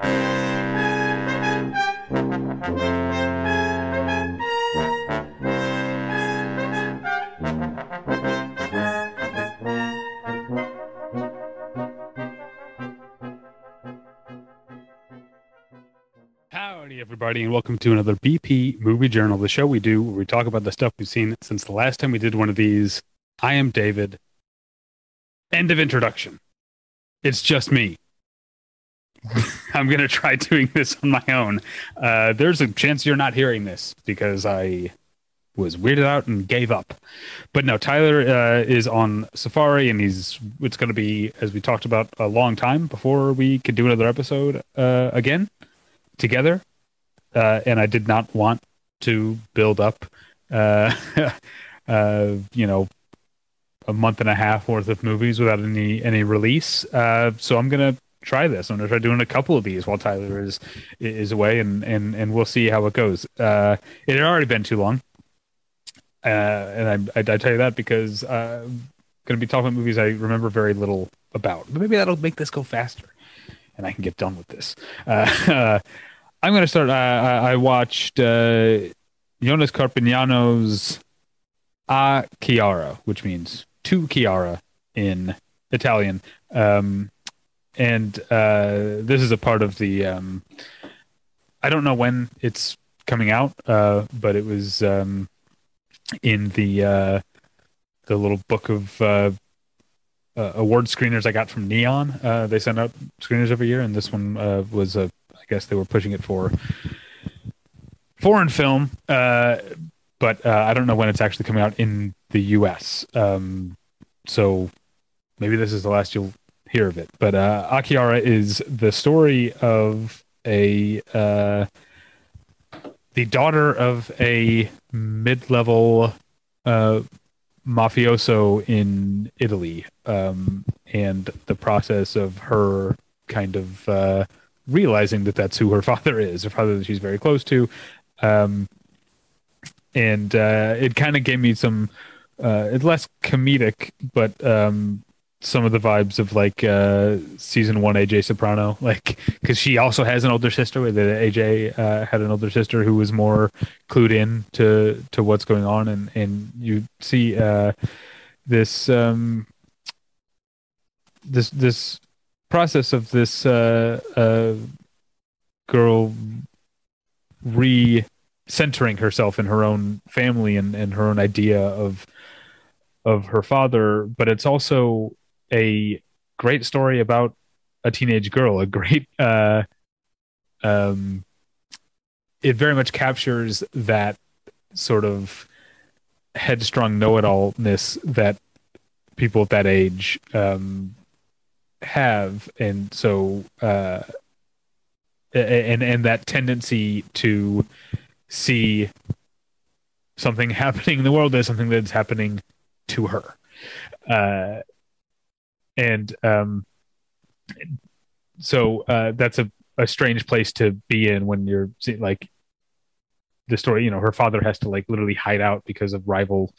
Howdy, everybody, and welcome to another BP Movie Journal, the show we do where we talk about the stuff we've seen since the last time we did one of these. I am David. End of introduction. It's just me. I'm going to try doing this on my own. Uh, there's a chance you're not hearing this because I was weirded out and gave up. But no, Tyler uh, is on Safari, and he's it's going to be as we talked about a long time before we could do another episode uh, again together. Uh, and I did not want to build up, uh, uh, you know, a month and a half worth of movies without any any release. So I'm gonna try this. I'm gonna try doing a couple of these while Tyler is is away, and and and we'll see how it goes. Uh, it had already been too long, uh, and I, I I tell you that because uh, I'm gonna be talking about movies I remember very little about. But maybe that'll make this go faster, and I can get done with this. Uh, I'm gonna start. Uh, I I watched uh, Jonas Carpignano's A Chiara, which means to Chiara in Italian. Um, and uh, this is a part of the. Um, I don't know when it's coming out, uh, but it was um, in the uh, the little book of uh, uh, award screeners I got from Neon. Uh, they send out screeners every year, and this one uh, was a. I guess they were pushing it for foreign film, but I don't know when it's actually coming out in the U.S. Um, so maybe this is the last you'll hear of it. But uh, A Chiara is the story of a uh, the daughter of a mid-level uh, mafioso in Italy, um, and the process of her kind of uh, realizing that that's who her father is, her father that she's very close to. Um, and uh, it kind of gave me some uh, it's less comedic, but um, some of the vibes of like uh, season one AJ Soprano, like because she also has an older sister. That AJ uh, had an older sister who was more clued in to to what's going on, and and you see uh, this um, this this process of this uh, uh, girl re centering herself in her own family and, and her own idea of of her father, but it's also a great story about a teenage girl, a great uh um it very much captures that sort of headstrong know-it-allness that people at that age um have and so uh and and that tendency to see something happening in the world as something that's happening to her. Uh, and um, so uh, that's a, a strange place to be in when you're like the story. You know, her father has to like literally hide out because of rival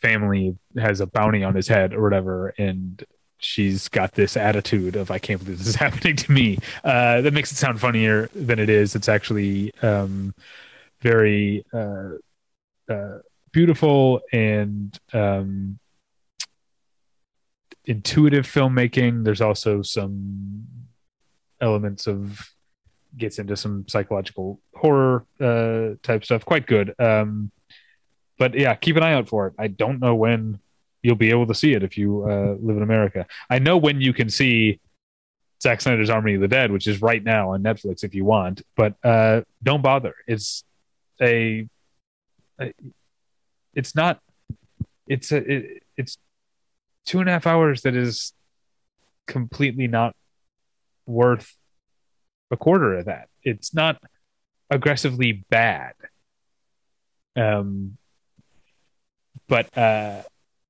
family has a bounty on his head or whatever, and she's got this attitude of I can't believe this is happening to me. Uh, that makes it sound funnier than it is. It's actually um, very uh, uh, beautiful and um, intuitive filmmaking. There's also some elements of gets into some psychological horror uh, type stuff. Quite good. Um, but yeah, keep an eye out for it. I don't know when you'll be able to see it if you uh, live in America. I know when you can see Zack Snyder's Army of the Dead, which is right now on Netflix if you want, but uh, don't bother. It's a, a it's not it's a it, it's two and a half hours that is completely not worth a quarter of that. It's not aggressively bad. Um, but uh,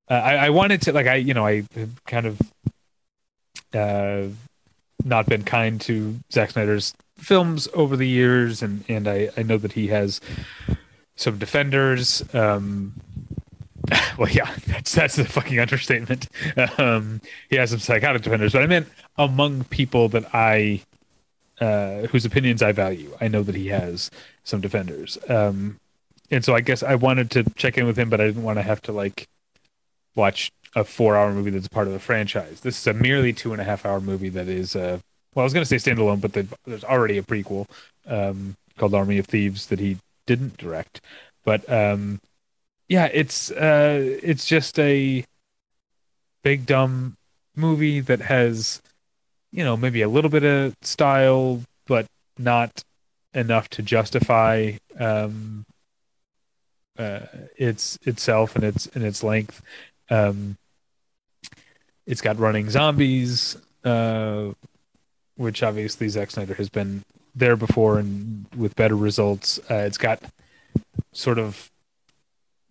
I, I wanted to like I you know I kind of uh not been kind to Zack Snyder's films over the years, and and I I know that he has some defenders. Um, well, yeah, that's that's the fucking understatement. Um, he has some psychotic defenders, but I meant among people that I uh, whose opinions I value. I know that he has some defenders, um, and so I guess I wanted to check in with him, but I didn't want to have to like watch a four-hour movie that's part of a franchise. This is a merely two and a half hour movie that is, uh, well, I was going to say standalone, but there's already a prequel um, called Army of Thieves that he didn't direct. But um, yeah, it's uh, it's just a big dumb movie that has, you know, maybe a little bit of style, but not enough to justify um, uh, its itself and its and its length. Um, it's got running zombies, uh, which obviously Zack Snyder has been there before and with better results. Uh, it's got sort of,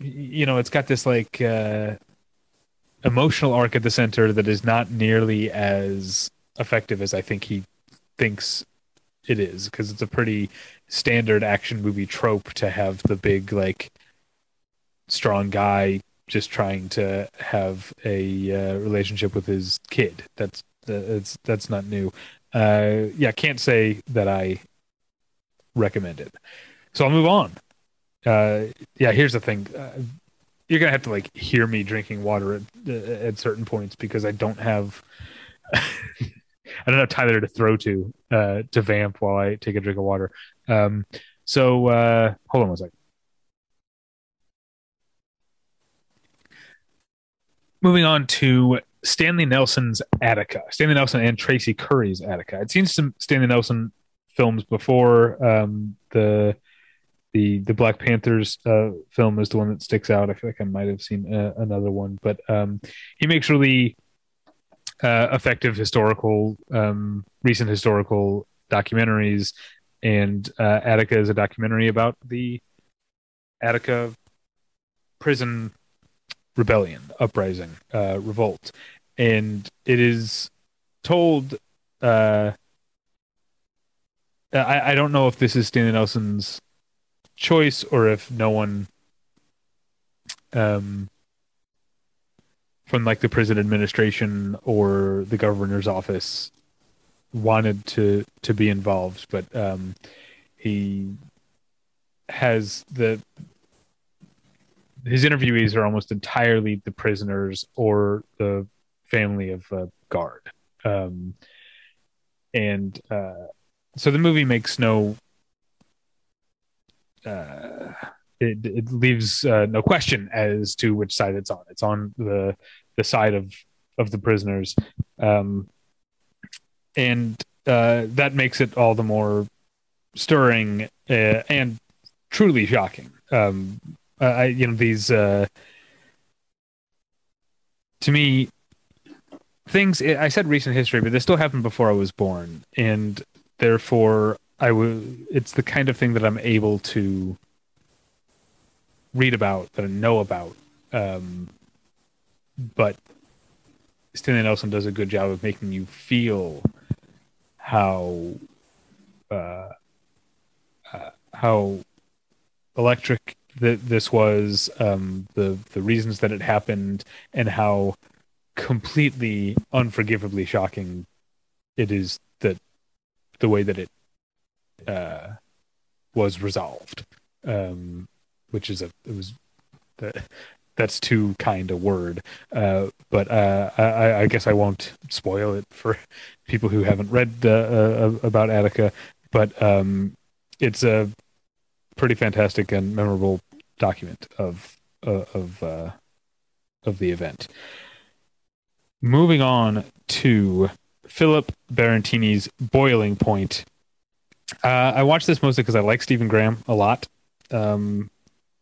you know, it's got this like uh, emotional arc at the center that is not nearly as effective as I think he thinks it is because it's a pretty standard action movie trope to have the big like strong guy just trying to have a uh, relationship with his kid. That's that's that's not new. Uh, yeah, can't say that I recommend it. So I'll move on. Uh, yeah, here's the thing. Uh, you're gonna have to like hear me drinking water at, uh, at certain points because I don't have I don't have Tyler to throw to uh, to vamp while I take a drink of water. Um, so uh, hold on one second. Moving on to Stanley Nelson's Attica. Stanley Nelson and Traci Curry's Attica. I'd seen some Stanley Nelson films before. Um, the the the Black Panthers uh, film is the one that sticks out. I feel like I might have seen uh, another one, but um, he makes really uh, effective historical, um, recent historical documentaries. And uh, Attica is a documentary about the Attica prison rebellion, uprising, uh, revolt, and it is told. I, I don't know if this is Stanley Nelson's choice or if no one um, from like the prison administration or the governor's office wanted to to be involved. But um, he has the his interviewees are almost entirely the prisoners or the family of a guard. Um, and uh, so the movie makes no uh, it, it leaves uh, no question as to which side it's on. It's on the the side of of the prisoners, um, and uh, that makes it all the more stirring uh, and truly shocking. Um, I, you know, these uh, to me things. I said recent history, but this still happened before I was born, and therefore I would. It's the kind of thing that I'm able to read about, that I know about. Um, but Stanley Nelson does a good job of making you feel how uh, uh, how electric that this was, um, the the reasons that it happened, and how completely unforgivably shocking it is that the way that it uh, was resolved, um, which is a it was that that's too kind a word, uh, but uh, I, I, guess I won't spoil it for people who haven't read uh, uh, about Attica. But um, it's a pretty fantastic and memorable document of uh, of of the event. Moving on to Philip Barantini's Boiling Point, uh, I watched this mostly because I like Stephen Graham a lot. Um,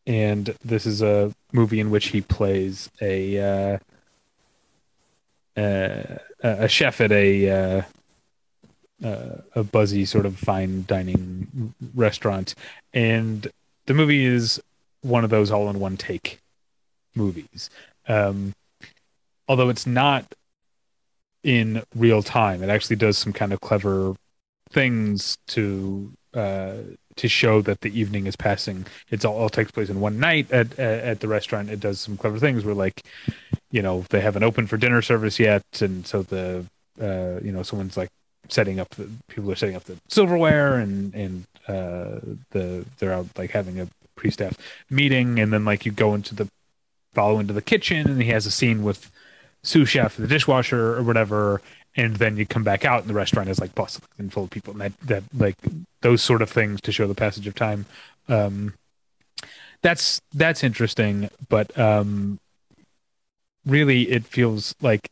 and this is a movie in which he plays a uh, uh, a chef at a uh, uh, a buzzy sort of fine dining restaurant, and the movie is one of those all in one take movies. Um, although it's not in real time, it actually does some kind of clever things to uh, to show that the evening is passing. It's all, all takes place in one night at, at, at the restaurant. It does some clever things where like, you know, they haven't opened for dinner service yet, and so the uh, you know someone's like setting up the people are setting up the silverware and and uh, the they're out like having a pre-staff meeting, and then like you go into the follow into the kitchen, and he has a scene with sous chef, the dishwasher, or whatever, and then you come back out, and the restaurant is like bustling and full of people, and that that like those sort of things to show the passage of time. Um, that's that's interesting, but um, really, it feels like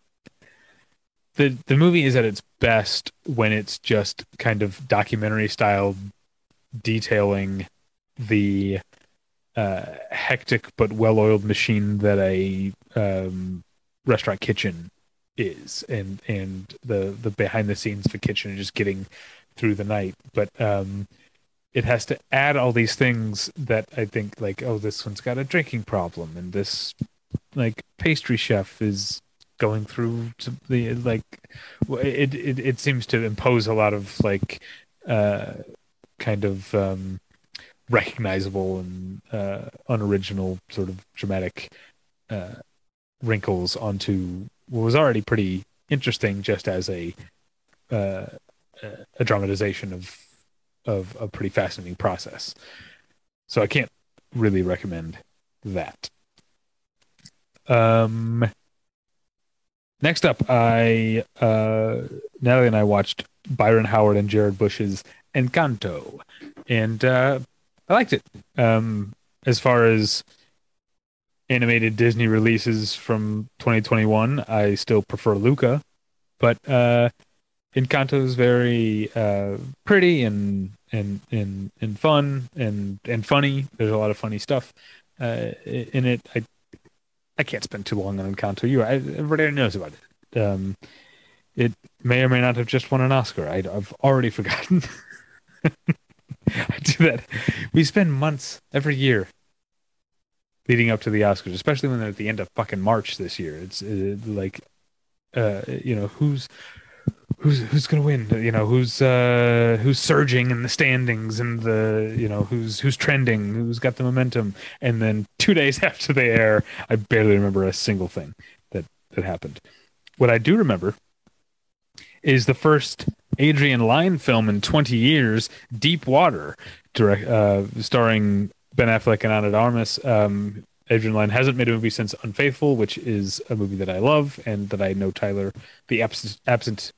the the movie is at its best when it's just kind of documentary style detailing the uh, hectic but well-oiled machine that a um, restaurant kitchen is, and and the the behind the scenes for kitchen and just getting through the night. But um, it has to add all these things that I think like, oh, this one's got a drinking problem, and this like pastry chef is going through the like it, it it seems to impose a lot of like uh kind of um recognizable and uh unoriginal sort of dramatic uh wrinkles onto was already pretty interesting just as a uh a dramatization of of a pretty fascinating process. So i can't really recommend that. Um Next up, I uh, Natalie and I watched Byron Howard and Jared Bush's Encanto, and uh, I liked it. Um, as far as animated Disney releases from 2021, I still prefer Luca, but uh, Encanto is very uh, pretty and and and and fun and and funny. There's a lot of funny stuff uh, in it. I I can't spend too long on Encanto. You, everybody knows about it. Um, it may or may not have just won an Oscar. I, have already forgotten. I do that. We spend months every year leading up to the Oscars, especially when they're at the end of fucking March this year. It's uh, like, uh, you know, who's who's who's gonna win? You know, who's uh, who's surging in the standings and the you know who's who's trending, who's got the momentum. And then two days after they air, I barely remember a single thing that that happened. What I do remember is the first Adrian Lyne film in 20 years, Deep Water, direct, uh, starring Ben Affleck and de Armas. Um, Adrian Lyne hasn't made a movie since Unfaithful, which is a movie that I love and that I know Tyler, the absent, absent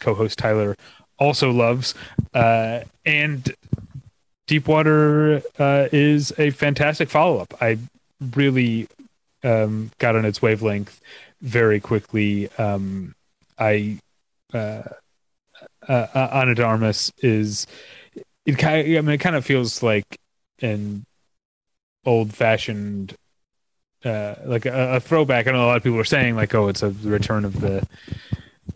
co-host Tyler also loves. Uh, and Deepwater uh, is a fantastic follow-up. I really um, got on its wavelength very quickly. Um, I uh, uh, uh Ana de Armas is it kind of, I mean it kind of feels like an old-fashioned uh, like a, a, throwback. I know a lot of people are saying like, oh, it's a return of the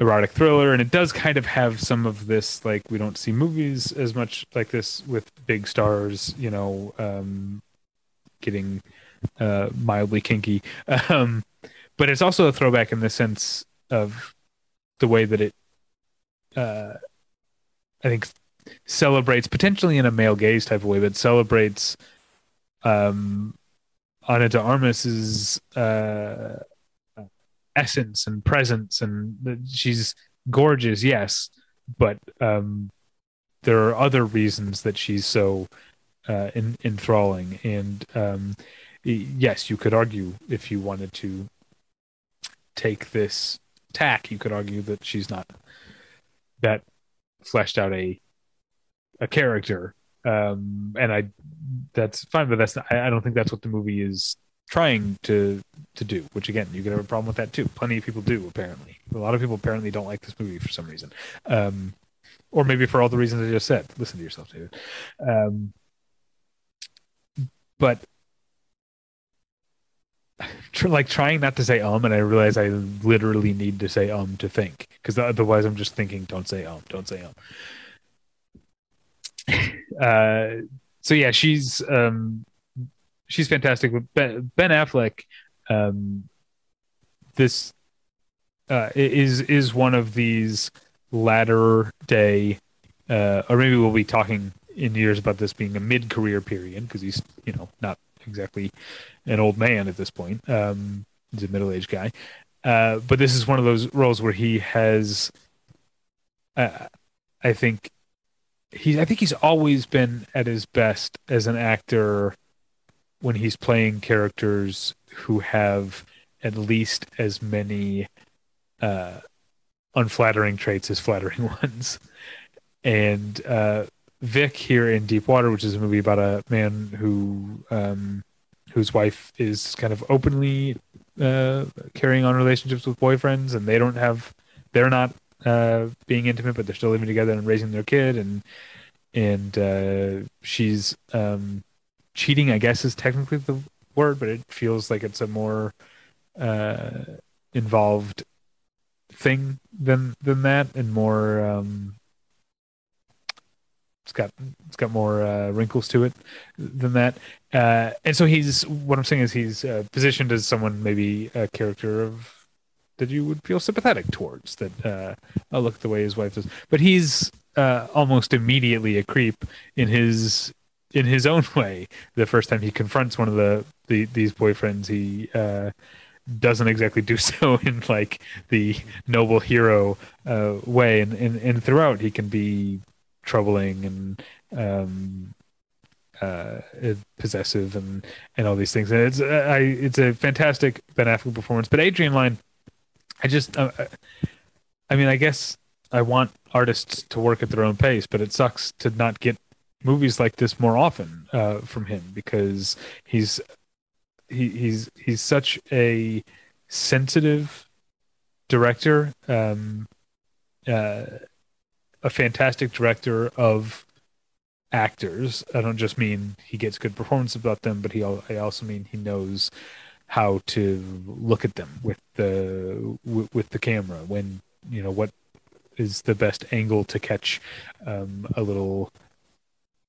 erotic thriller and it does kind of have some of this like we don't see movies as much like this with big stars you know um getting uh mildly kinky um but it's also a throwback in the sense of the way that it uh i think celebrates potentially in a male gaze type of way but celebrates um Ana de Armas's uh essence and presence and she's gorgeous yes but um there are other reasons that she's so uh in, enthralling and um yes you could argue if you wanted to take this tack you could argue that she's not that fleshed out a a character um and i that's fine but that's not, I, I don't think that's what the movie is trying to to do which again you could have a problem with that too. Plenty of people do apparently. A lot of people apparently don't like this movie for some reason. Um or maybe for all the reasons i just said. Listen to yourself david. Um but like trying not to say um and i realize i literally need to say um to think because otherwise i'm just thinking don't say um don't say um uh so yeah she's um she's fantastic. But Ben, Affleck, um, this uh, is is one of these latter day, uh, or maybe we'll be talking in years about this being a mid career period because he's you know not exactly an old man at this point. Um, he's a middle aged guy, uh, but this is one of those roles where he has uh, I think he's I think he's always been at his best as an actor when he's playing characters who have at least as many uh, unflattering traits as flattering ones. And uh, Vic here in Deep Water, which is a movie about a man who um, whose wife is kind of openly uh, carrying on relationships with boyfriends, and they don't have they're not uh, being intimate, but they're still living together and raising their kid, and and uh, she's um, cheating. I guess is technically the word, but it feels like it's a more uh, involved thing than than that, and more. Um, it's got it's got more uh, wrinkles to it than that, uh, and so he's what I'm saying is he's uh, positioned as someone maybe a character of that you would feel sympathetic towards. That uh, look the way his wife does, but he's uh, almost immediately a creep in his in his own way. The first time he confronts one of the, the these boyfriends, he uh, doesn't exactly do so in like the noble hero uh, way, and, and and throughout he can be troubling and um, uh, possessive and and all these things. And it's uh, I it's a fantastic Ben Affleck performance. But Adrian Lyne, I just uh, I mean I guess I want artists to work at their own pace, but it sucks to not get movies like this more often uh, from him because he's he, he's he's such a sensitive director, um, uh, a fantastic director of actors. I don't just mean he gets good performance about them, but he I also mean he knows how to look at them with the with, with the camera when you know what is the best angle to catch um, a little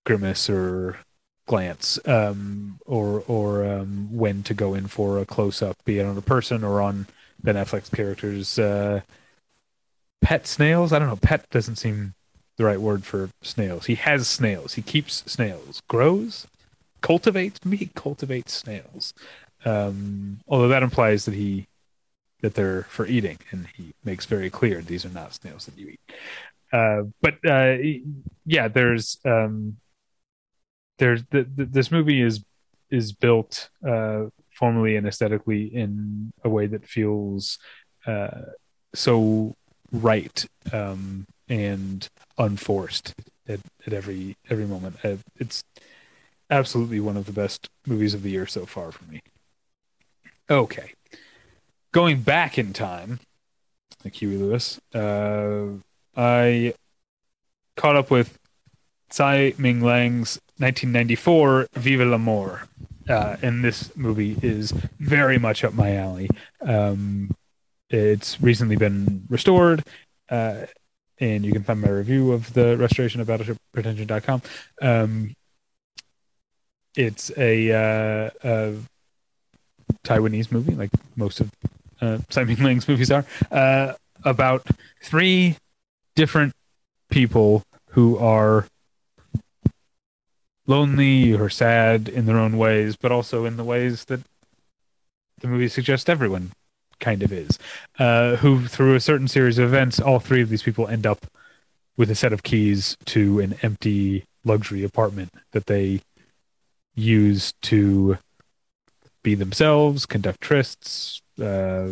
grimace or glance um, or or um, when to go in for a close up, be it on a person or on Ben Affleck's character's uh, pet snails. I don't know. Pet doesn't seem the right word for snails. He has snails. He keeps snails. Grows, cultivates. He cultivates snails. Um, although that implies that he that they're for eating, and he makes very clear these are not snails that you eat. Uh, but uh, yeah, there's um, there's the, the, this movie is is built uh, formally and aesthetically in a way that feels uh, so right um, and unforced at, at every every moment. Uh, it's absolutely one of the best movies of the year so far for me. Okay, going back in time, like Huey Lewis, uh, I caught up with Tsai Ming Liang's 1994 Vive l'Amour. Uh, and this movie is very much up my alley. Um, it's recently been restored, uh, and you can find my review of the restoration at battleshippretension.com. Um, it's a, uh, a, Taiwanese movie, like most of uh, Tsai Ming Liang's movies are, uh, about three different people who are lonely or sad in their own ways, but also in the ways that the movie suggests everyone kind of is. Uh, who, through a certain series of events, all three of these people end up with a set of keys to an empty luxury apartment that they use to be themselves, conduct trysts, uh,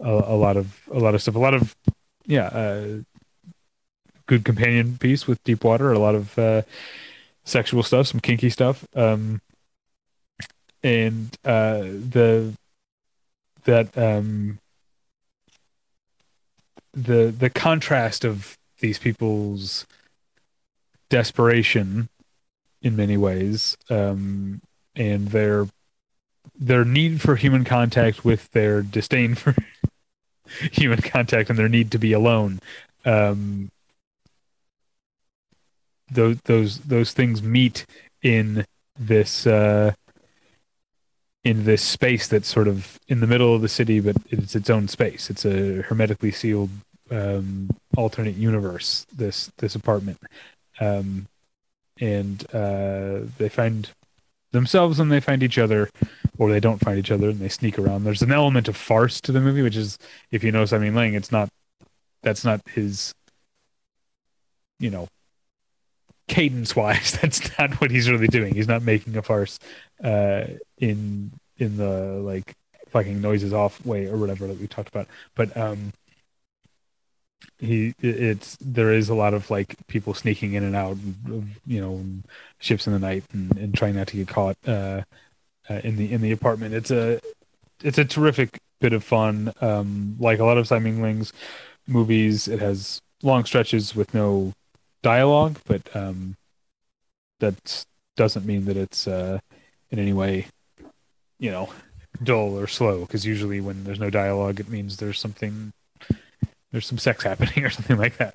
a, a, lot of a lot of stuff, a lot of yeah, uh, good companion piece with Deepwater, a lot of uh, sexual stuff, some kinky stuff, um, and uh, the that um, the the contrast of these people's desperation in many ways um, and their their need for human contact with their disdain for human contact and their need to be alone um, those those those things meet in this uh, in this space that's sort of in the middle of the city, but it's its own space. It's a hermetically sealed um, alternate universe. This this apartment, um, and uh, they find themselves and they find each other, or they don't find each other and they sneak around. There's an element of farce to the movie, which is if you know Tsai Ming Liang, it's not that's not his you know, cadence wise, that's not what he's really doing. He's not making a farce uh, in in the like fucking noises off way or whatever that we talked about. But um, he it's there is a lot of like people sneaking in and out, you know, ships in the night and, and trying not to get caught uh, uh, in the in the apartment. It's a it's a terrific bit of fun. Um, like a lot of Tsai Ming Liang's movies, it has long stretches with no dialogue, but um, that doesn't mean that it's uh, in any way, you know, dull or slow. Because usually when there's no dialogue, it means there's something, there's some sex happening or something like that.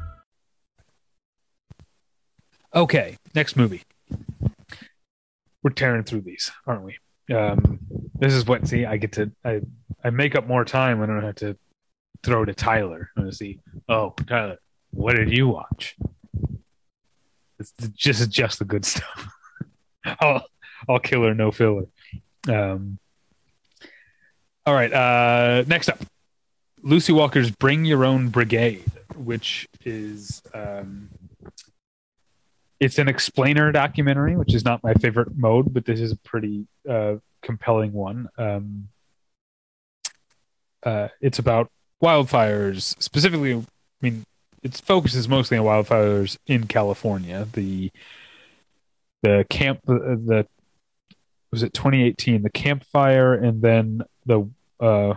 Okay, next movie. We're tearing through these, aren't we? Um, this is what see I get to I I make up more time when I don't have to throw to Tyler. I'm gonna see. Oh, Tyler, what did you watch? It's just just the good stuff. all all killer, no filler. Um, all right. Uh, next up, Lucy Walker's "Bring Your Own Brigade," which is um, it's an explainer documentary, which is not my favorite mode, but this is a pretty uh, compelling one. Um, uh, it's about wildfires, specifically. I mean, its focus is mostly on wildfires in California. The the camp, the, was it 2018, the campfire, and then the uh,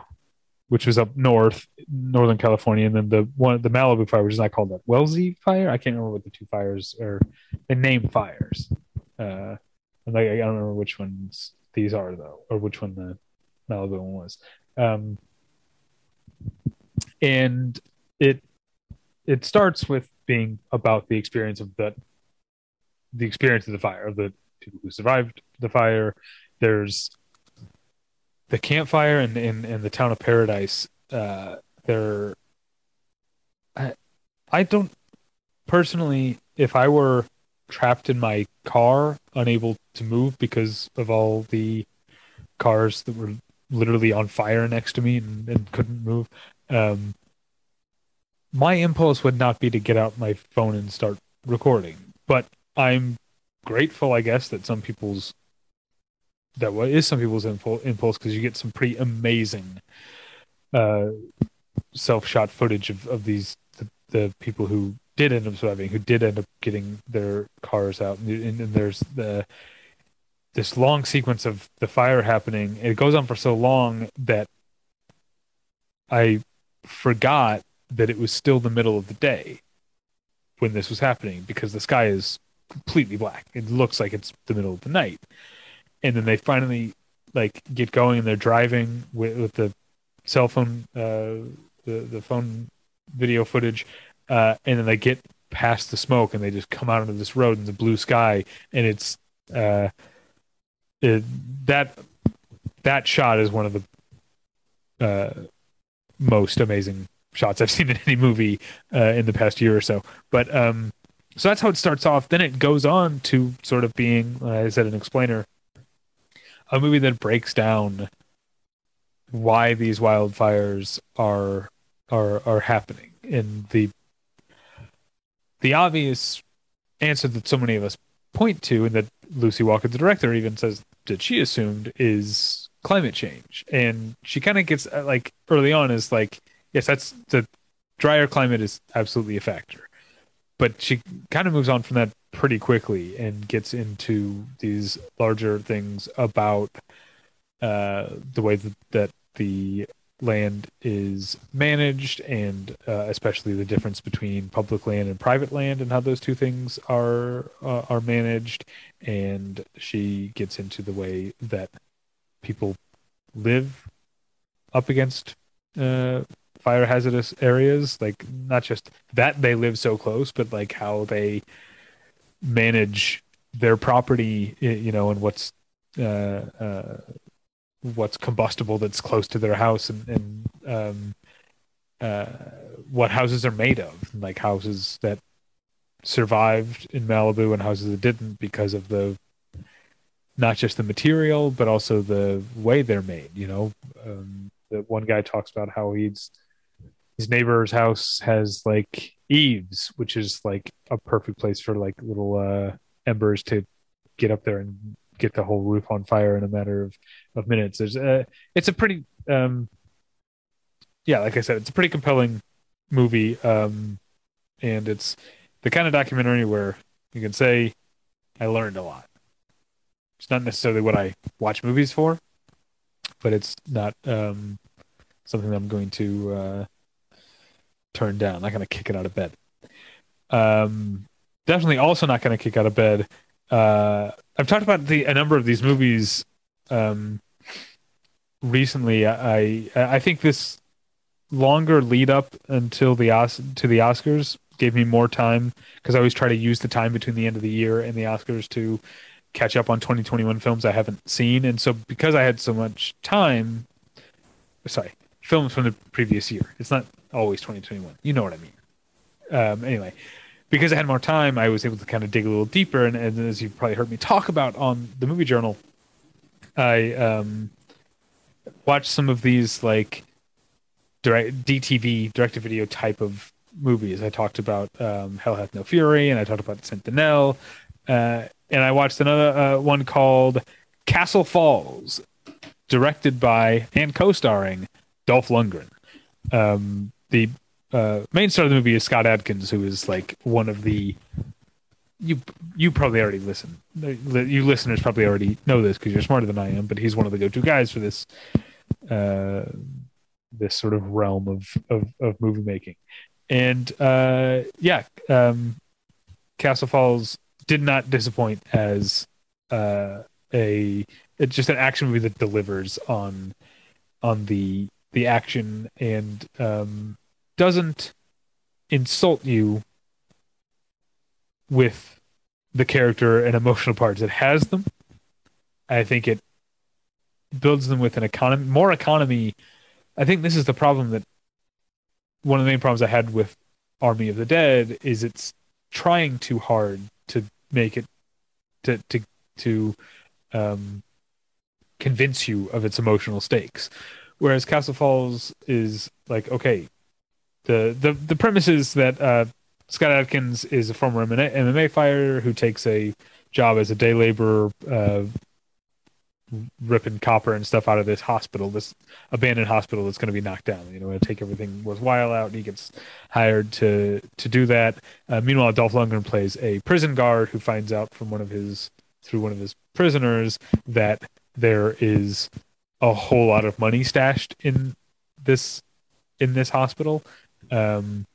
which was up north, Northern California, and then the one the Malibu fire, which is not called that Woolsey fire. I can't remember what the two fires are. They name fires. Uh, and like, I don't remember which ones these are though, or which one the Malibu one was. Um, and it it starts with being about the experience of the the experience of the fire of the people who survived the fire. There's the campfire and in, in, in, the town of Paradise, uh, they're I, I don't personally if I were trapped in my car, unable to move because of all the cars that were literally on fire next to me and, and couldn't move. Um, my impulse would not be to get out my phone and start recording, but I'm grateful, I guess, that some people's that what is some people's impulse because you get some pretty amazing uh, self-shot footage of, of these the, the, people who did end up surviving, who did end up getting their cars out, and, and, and there's the this long sequence of the fire happening. It goes on for so long that I forgot that it was still the middle of the day when this was happening because the sky is completely black. It looks like it's the middle of the night and then they finally like get going and they're driving with, with the cell phone uh, the the phone video footage uh, and then they get past the smoke and they just come out onto this road in the blue sky and it's uh, it, that that shot is one of the uh, most amazing shots I've seen in any movie uh, in the past year or so. But um, so that's how it starts off. Then it goes on to sort of being, like I said, an explainer a movie that breaks down why these wildfires are are are happening and the the obvious answer that so many of us point to and that Lucy Walker the director even says that she assumed is climate change. And she kind of gets uh, like early on is like yes that's the drier climate is absolutely a factor but she kind of moves on from that pretty quickly and gets into these larger things about uh, the way that, that the land is managed and uh, especially the difference between public land and private land and how those two things are uh, are managed. And she gets into the way that people live up against uh, fire hazardous areas. Like not just that they live so close, but like how they manage their property, you know, and what's uh, uh, what's combustible that's close to their house, and, and um, uh, what houses are made of, like houses that survived in Malibu and houses that didn't because of the not just the material but also the way they're made. You know, um, the one guy talks about how he's his neighbor's house has like eaves, which is like a perfect place for like little uh, embers to get up there and get the whole roof on fire in a matter of, of minutes. There's a, it's a pretty, um, yeah, like I said, it's a pretty compelling movie. Um, and it's the kind of documentary where you can say, I learned a lot. It's not necessarily what I watch movies for, but it's not, um, something that I'm going to, uh, turn down. not going to kick it out of bed. Um, definitely also not going to kick out of bed. Uh, I've talked about the a number of these movies um, recently. I I think this longer lead up until the Os- to the Oscars gave me more time because I always try to use the time between the end of the year and the Oscars to catch up on 2021 films I haven't seen. And so because I had so much time, sorry, films from the previous year. It's not always 2021. You know what I mean. Um, anyway, because I had more time, I was able to kind of dig a little deeper. And, and as you've probably heard me talk about on the movie journal, I um, watched some of these like direct DTV, direct to video type of movies. I talked about um, Hell Hath No Fury, and I talked about Sentinel, uh, and I watched another uh, one called Castle Falls, directed by and co-starring Dolph Lundgren. Um, the uh, main star of the movie is Scott Adkins, who is like one of the you you probably already listen. You listeners probably already know this because you're smarter than I am. But he's one of the go-to guys for this uh, this sort of realm of of, of movie making. And uh, yeah, um, Castle Falls did not disappoint as uh, a it's just an action movie that delivers on on the the action and um, doesn't insult you with the character and emotional parts. It has them. I think it builds them with an economy, more economy. I think this is the problem that one of the main problems I had with Army of the Dead is it's trying too hard to make it to to to um, convince you of its emotional stakes. Whereas Castle Falls is like, okay, the the the premise is that uh, Scott Adkins is a former MMA, fighter who takes a job as a day laborer, uh, ripping copper and stuff out of this hospital, this abandoned hospital that's going to be knocked down. You know, and take everything worthwhile out, and he gets hired to to do that. Uh, meanwhile, Dolph Lundgren plays a prison guard who finds out from one of his through one of his prisoners that there is a whole lot of money stashed in this in this hospital um,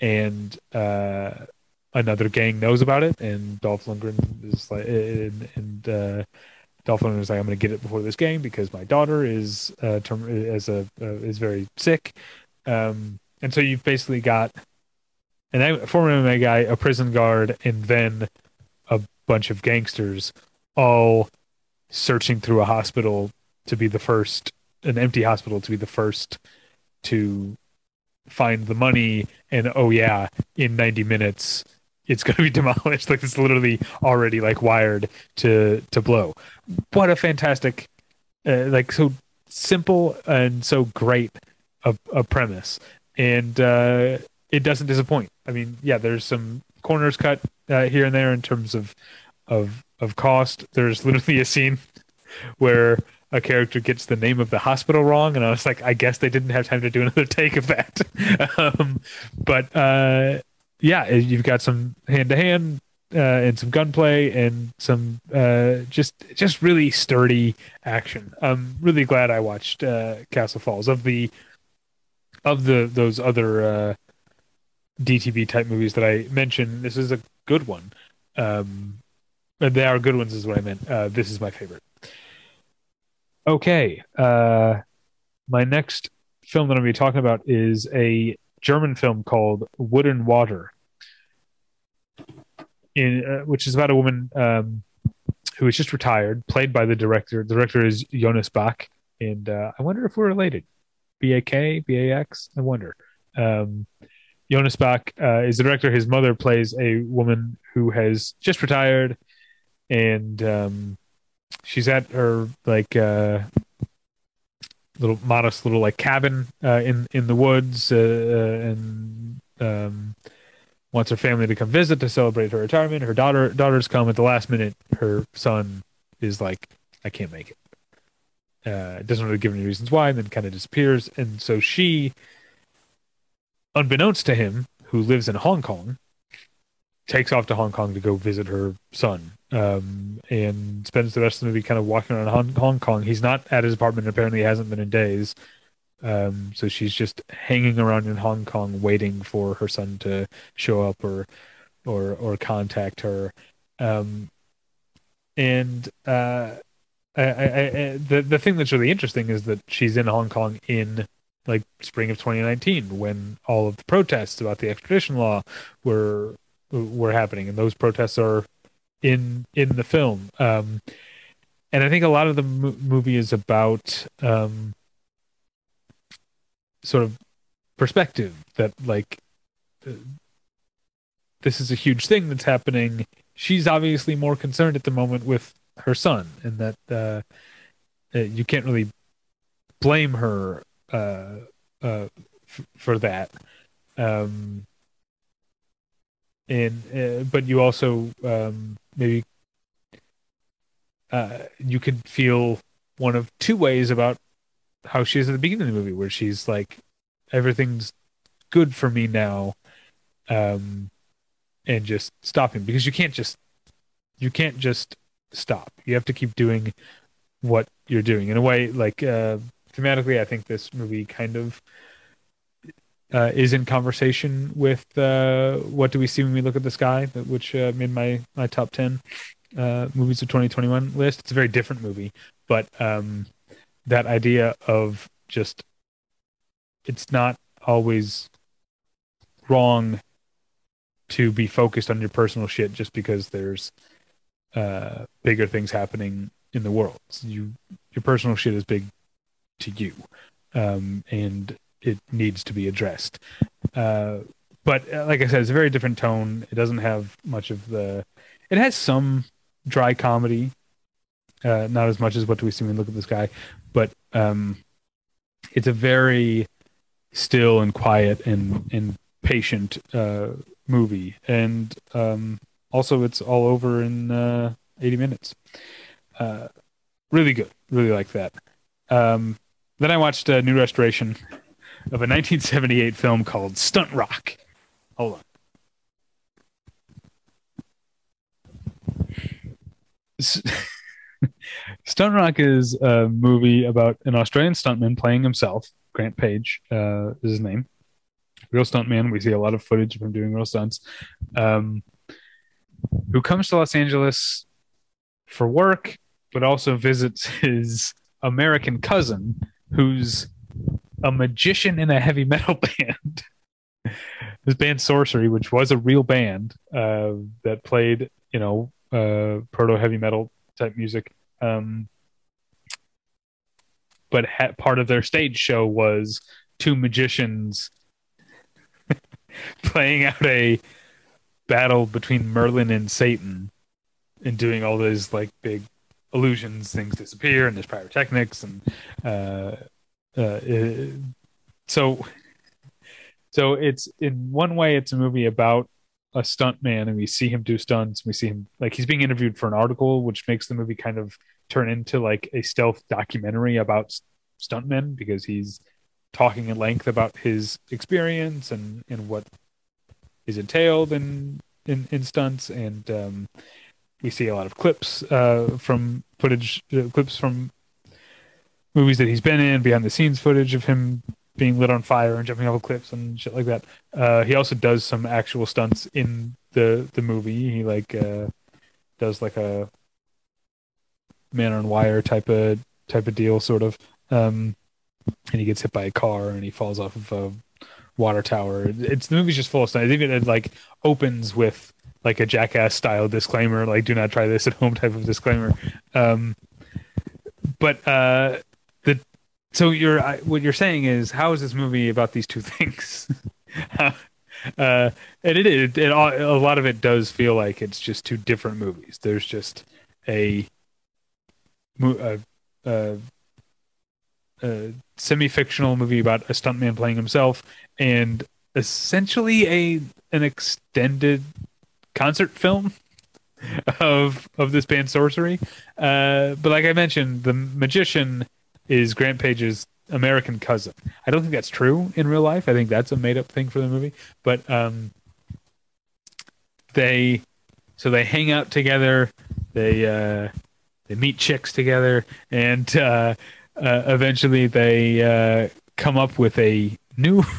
and uh, another gang knows about it, and Dolph Lundgren is like, and, and uh, Dolph Lundgren is like, I'm going to get it before this gang because my daughter is uh, term- as a uh, is very sick, um, and so you've basically got an former MMA guy, a prison guard, and then a bunch of gangsters all searching through a hospital to be the first, an empty hospital to be the first to find the money and oh yeah in 90 minutes it's going to be demolished. Like it's literally already like wired to to blow. What a fantastic uh, like so simple and so great a, a premise. And uh it doesn't disappoint. I mean yeah there's some corners cut uh, here and there in terms of of of cost. There's literally a scene where a character gets the name of the hospital wrong, and I was like, I guess they didn't have time to do another take of that. um, but uh, yeah, you've got some hand to hand and some gunplay and some uh, just just really sturdy action. I'm really glad I watched uh, Castle Falls of the of the those other uh, DTV type movies that I mentioned. This is a good one. Um, they are good ones, is what I meant. Uh, this is my favorite. Okay. Uh, my next film that I'm going to be talking about is a German film called Wood and Water, in uh, which is about a woman um, who is just retired, played by the director. The director is Jonas Bak, and uh, I wonder if we're related. B A K, B A X. I wonder. Um, Jonas Bak uh, is the director. His mother plays a woman who has just retired, and um, she's at her like uh, little modest little like cabin uh, in in the woods, uh, uh, and um, wants her family to come visit to celebrate her retirement. Her daughter daughters come at the last minute. Her son is like, "I can't make it." Uh, doesn't really give any reasons why, and then kind of disappears. And so she unbeknownst to him, who lives in Hong Kong, takes off to Hong Kong to go visit her son um, and spends the rest of the movie kind of walking around Hong, Hong Kong. He's not at his apartment. Apparently, hasn't been in days. Um, so she's just hanging around in Hong Kong, waiting for her son to show up or or or contact her. Um, and uh, I, I, I, the the thing that's really interesting is that she's in Hong Kong in like spring of 2019 when all of the protests about the extradition law were were happening and those protests are in in the film um and i think a lot of the mo- movie is about um sort of perspective that like uh, this is a huge thing that's happening she's obviously more concerned at the moment with her son and that uh, uh you can't really blame her uh, uh, f- for that. Um, and but you also um, maybe uh, you could feel one of two ways about how she is at the beginning of the movie, where she's like, everything's good for me now, um, and just stopping because you can't just you can't just stop. You have to keep doing what you're doing in a way like uh thematically, I think this movie kind of uh, is in conversation with uh, what do we see when we look at the sky, which uh, made my my top ten uh, movies of 2021 list. It's a very different movie, but um, that idea of just it's not always wrong to be focused on your personal shit just because there's uh, bigger things happening in the world. You your personal shit is big to you, um, and it needs to be addressed. Uh, but uh, like I said, it's a very different tone. It doesn't have much of the. It has some dry comedy, uh, not as much as what do we see when we look at the sky, but um, it's a very still and quiet and and patient uh, movie, and um, also it's all over in uh, 80 minutes. Uh, really good, really like that. Um, then I watched a new restoration of a 1978 film called Stunt Rock. Hold on. Stunt Rock is a movie about an Australian stuntman playing himself. Grant Page uh, is his name. Real stuntman. We see a lot of footage of him doing real stunts. Um, who comes to Los Angeles for work, but also visits his American cousin who's a magician in a heavy metal band. this band Sorcery, which was a real band uh, that played, you know, uh, proto heavy metal type music. Um, but ha- part of their stage show was two magicians playing out a battle between Merlin and Satan and doing all those like big illusions, things disappear, and there's pyrotechnics, and uh, uh, it, so so it's in one way it's a movie about a stunt man, and we see him do stunts. We see him like he's being interviewed for an article, which makes the movie kind of turn into like a stealth documentary about stuntmen because he's talking at length about his experience and and what is entailed in in, in stunts and um, we see a lot of clips uh, from footage, uh, clips from movies that he's been in, behind the scenes footage of him being lit on fire and jumping off of cliffs and shit like that. Uh, he also does some actual stunts in the the movie. He like uh, does like a man on wire type of type of deal, sort of. Um, and he gets hit by a car and he falls off of a water tower. It's the movie's just full of stuff. I think it like opens with like a jackass style disclaimer, like "Do not try this at home" type of disclaimer. Um, but uh, so you're I, what you're saying is how is this movie about these two things? uh, and it, it, a lot of it does feel like it's just two different movies. There's just a a, a, a semi-fictional movie about a stuntman playing himself, and essentially a an extended concert film of of this band Sorcery. Uh, but like I mentioned, the magician is Grant Page's American cousin. I don't think that's true in real life. I think that's a made up thing for the movie. But um, they so they hang out together. They uh, they meet chicks together, and uh, uh, eventually they uh, come up with a new.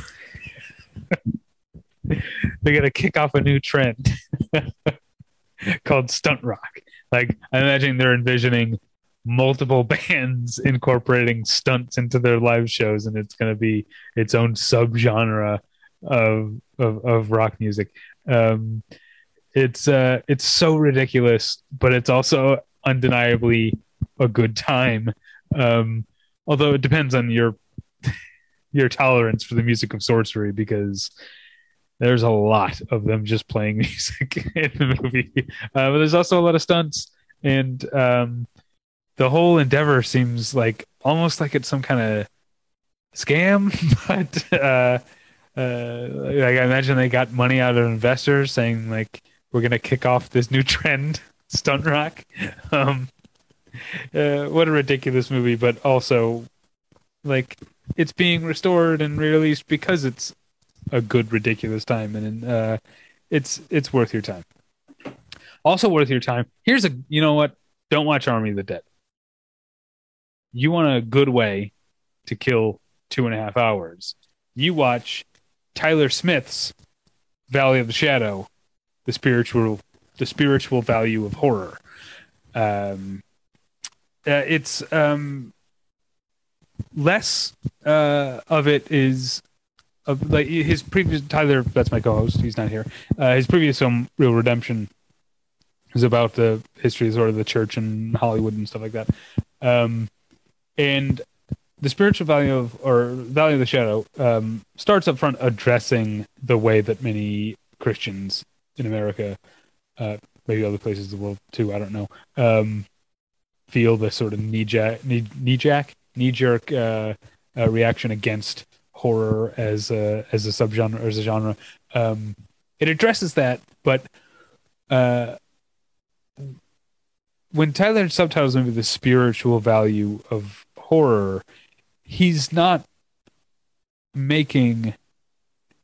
They're gonna kick off a new trend called stunt rock. Like I imagine they're envisioning multiple bands incorporating stunts into their live shows, and it's going to be its own subgenre of of, of rock music. Um, it's uh, it's so ridiculous, but it's also undeniably a good time. Um, although it depends on your your tolerance for the music of sorcery, because there's a lot of them just playing music in the movie. Uh, but there's also a lot of stunts, and um, the whole endeavor seems like almost like it's some kind of scam. but uh, uh, like I imagine they got money out of investors saying like we're gonna kick off this new trend, stunt rock. Um, uh, what a ridiculous movie, but also like it's being restored and released because it's a good ridiculous time, and uh, it's it's worth your time. Also worth your time. Here's a you know what? Don't watch Army of the Dead. You want a good way to kill two and a half hours. You watch Tyler Smith's Valley of the Shadow, the spiritual the spiritual value of horror. Um, uh, it's um, less uh, of it is of like his previous Tyler. That's my co-host. He's not here. Uh, his previous film, Real Redemption, is about the history of sort of the church and Hollywood and stuff like that. Um, and the spiritual value of or Valley of the Shadow um, starts up front addressing the way that many Christians in America, uh, maybe other places in the world too, I don't know, um, feel the sort of knee jack, knee, knee jack, knee jerk uh, uh, reaction against horror as a as a subgenre or as a genre. Um, it addresses that, but uh, when Tyler subtitles maybe the spiritual value of horror, he's not making,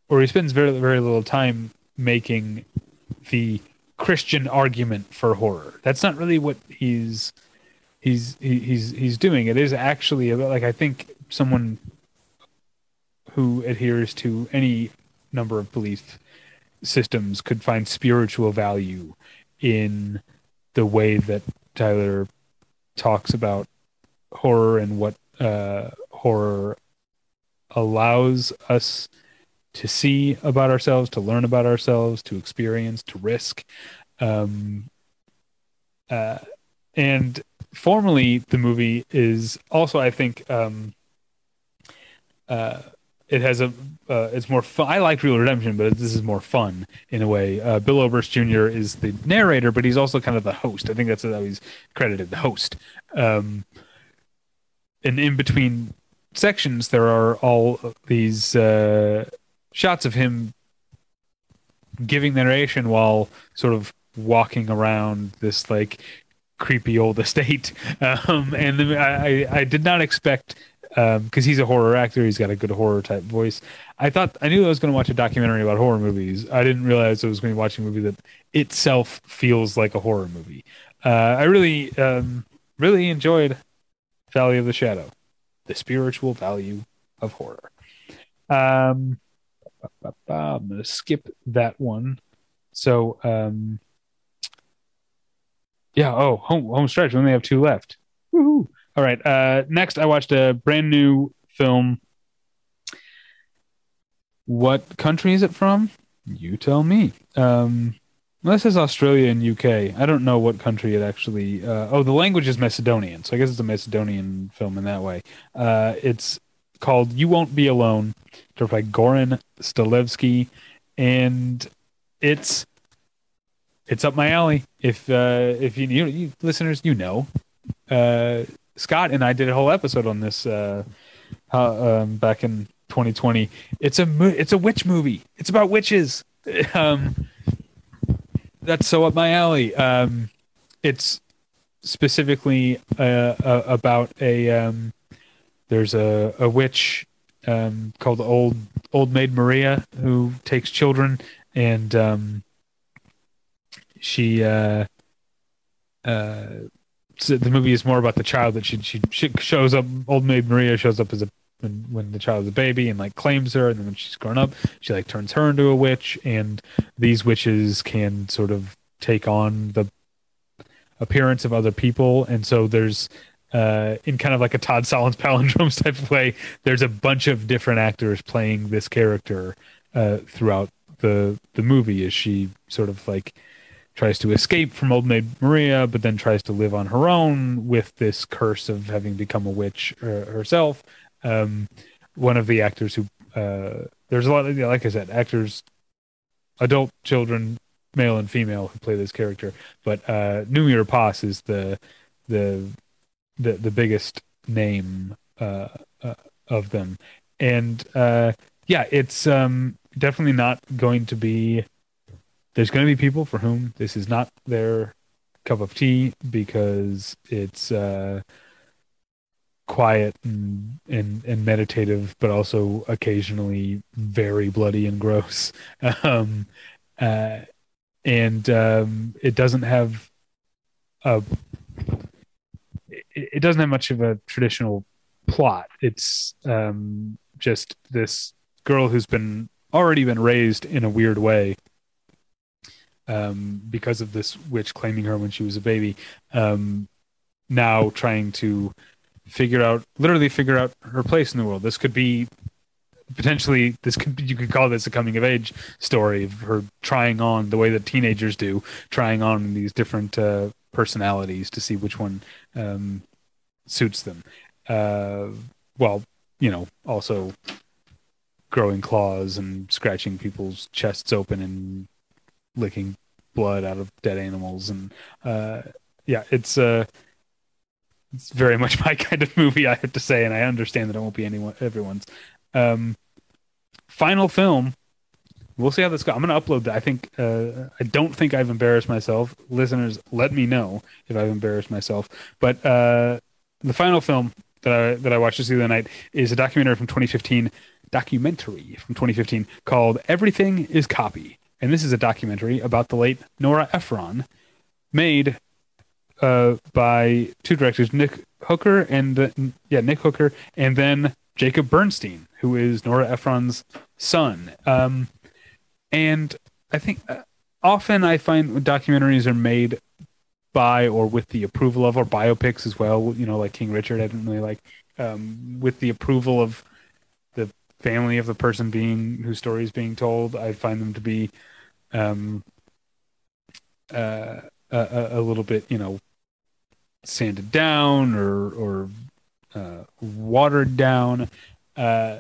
or he spends very very little time making the Christian argument for horror. That's not really what he's he's he's he's doing. It is actually about like I think someone who adheres to any number of belief systems could find spiritual value in the way that Tyler talks about horror and what uh, horror allows us to see about ourselves, to learn about ourselves, to experience, to risk. Um, uh, and formally, the movie is also, I think, um, uh, it has a uh, it's more fun. I like Real Redemption, but this is more fun in a way. Uh, Bill Oberst Jr. is the narrator, but he's also kind of the host. I think that's how he's credited, the host. Um, and in between sections, there are all these uh, shots of him giving narration while sort of walking around this like creepy old estate. Um, and I, I did not expect because um, he's a horror actor. He's got a good horror type voice. I thought I knew I was going to watch a documentary about horror movies. I didn't realize I was going to be watching a movie that itself feels like a horror movie. Uh, I really, um, really enjoyed Valley of the Shadow, the spiritual value of horror. Um, I'm going to skip that one. So, um, yeah. Oh, home home stretch. We only have two left. Woohoo! All right. Uh, next, I watched a brand new film. What country is it from? You tell me. Um, this is Australia and UK. I don't know what country it actually. Uh, oh, the language is Macedonian, so I guess it's a Macedonian film in that way. Uh, it's called "You Won't Be Alone," directed by Goran Stolevski, and it's it's up my alley. If uh, if you, you, you listeners, you know, uh, Scott and I did a whole episode on this uh, um, back in 2020. It's a mo- it's a witch movie. It's about witches. Um, that's so up my alley. Um, it's specifically uh, uh, about a um, there's a, a witch um, called old old maid Maria who takes children and um, she uh, uh, so the movie is more about the child that she, she she shows up old maid Maria shows up as a when, when the child is a baby and like claims her and then when she's grown up she like turns her into a witch and these witches can sort of take on the appearance of other people and so there's uh, in kind of like a Todd Solondz palindromes type of way there's a bunch of different actors playing this character uh, throughout the the movie as she sort of like tries to escape from old maid Maria, but then tries to live on her own with this curse of having become a witch uh, herself. Um, one of the actors who uh, there's a lot of like I said, actors, adult children, male and female who play this character, but uh, Noomi Rapace is the the the the biggest name uh, uh, of them, and uh, yeah, it's um, definitely not going to be there's going to be people for whom this is not their cup of tea because it's uh, quiet and, and and meditative, but also occasionally very bloody and gross. Um, uh, and um, it doesn't have a it, it doesn't have much of a traditional plot. It's um, just this girl who's been already been raised in a weird way um, because of this witch claiming her when she was a baby. Um, now trying to figure out, literally figure out her place in the world. This could be potentially this could you could call this a coming of age story of her trying on the way that teenagers do, trying on these different uh, personalities to see which one um, suits them. Uh, well, you know, also growing claws and scratching people's chests open and licking blood out of dead animals and uh, yeah it's uh it's very much my kind of movie i have to say and i understand that it won't be anyone everyone's. Um final film we'll see how this goes i'm going to upload that. I think uh, i don't think i've embarrassed myself. Listeners let me know if i've embarrassed myself. But uh the final film that i that i watched this the other night is a documentary from 2015 documentary from 2015 called everything is copy. And this is a documentary about the late Nora Ephron, made uh, by two directors, Nick Hooker and uh, yeah, Nick Hooker, and then Jacob Bernstein, who is Nora Ephron's son. Um, and I think uh, often I find documentaries are made by or with the approval of, or biopics as well. You know, like King Richard, I didn't really like, um, with the approval of the family of the person being whose story is being told. I find them to be um, uh, a, a, little bit, you know, sanded down or or uh, watered down. Uh,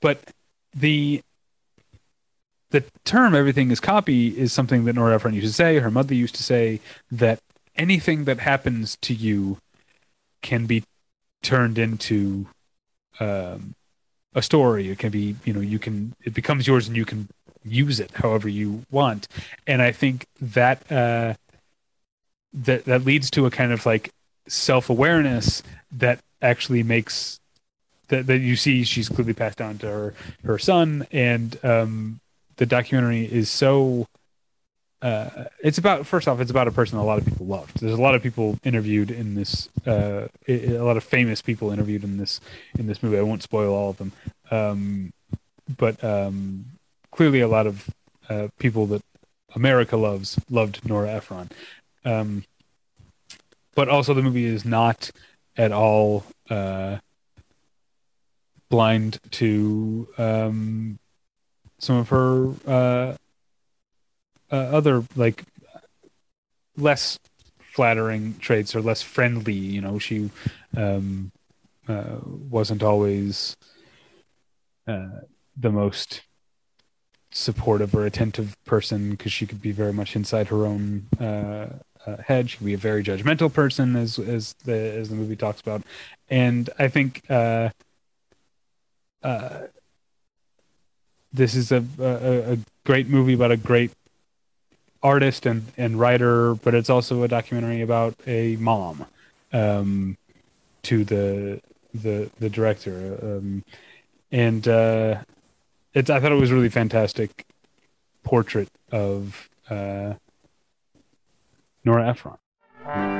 but the the term "everything is copy" is something that Nora Ephron used to say. Her mother used to say that anything that happens to you can be turned into um, a story. It can be, you know, you can it becomes yours and you can use it however you want. And I think that uh, that that leads to a kind of like self awareness that actually makes that that you see she's clearly passed down to her her son, and um, the documentary is so uh, it's about first off, it's about a person a lot of people loved. There's a lot of people interviewed in this, uh, a lot of famous people interviewed in this in this movie. I won't spoil all of them, um, but um, clearly a lot of uh, people that America loves loved Nora Ephron. Um, but also, the movie is not at all uh, blind to um, some of her uh, uh, other like less flattering traits or less friendly. You know, she um, uh, wasn't always uh, the most supportive or attentive person because she could be very much inside her own uh, uh, head. She could be a very judgmental person, as as the as the movie talks about. And I think uh, uh, this is a, a a great movie about a great artist and and writer, but it's also a documentary about a mom um, to the the the director. Um, and uh, it's I thought it was a really fantastic portrait of uh, Nora Ephron.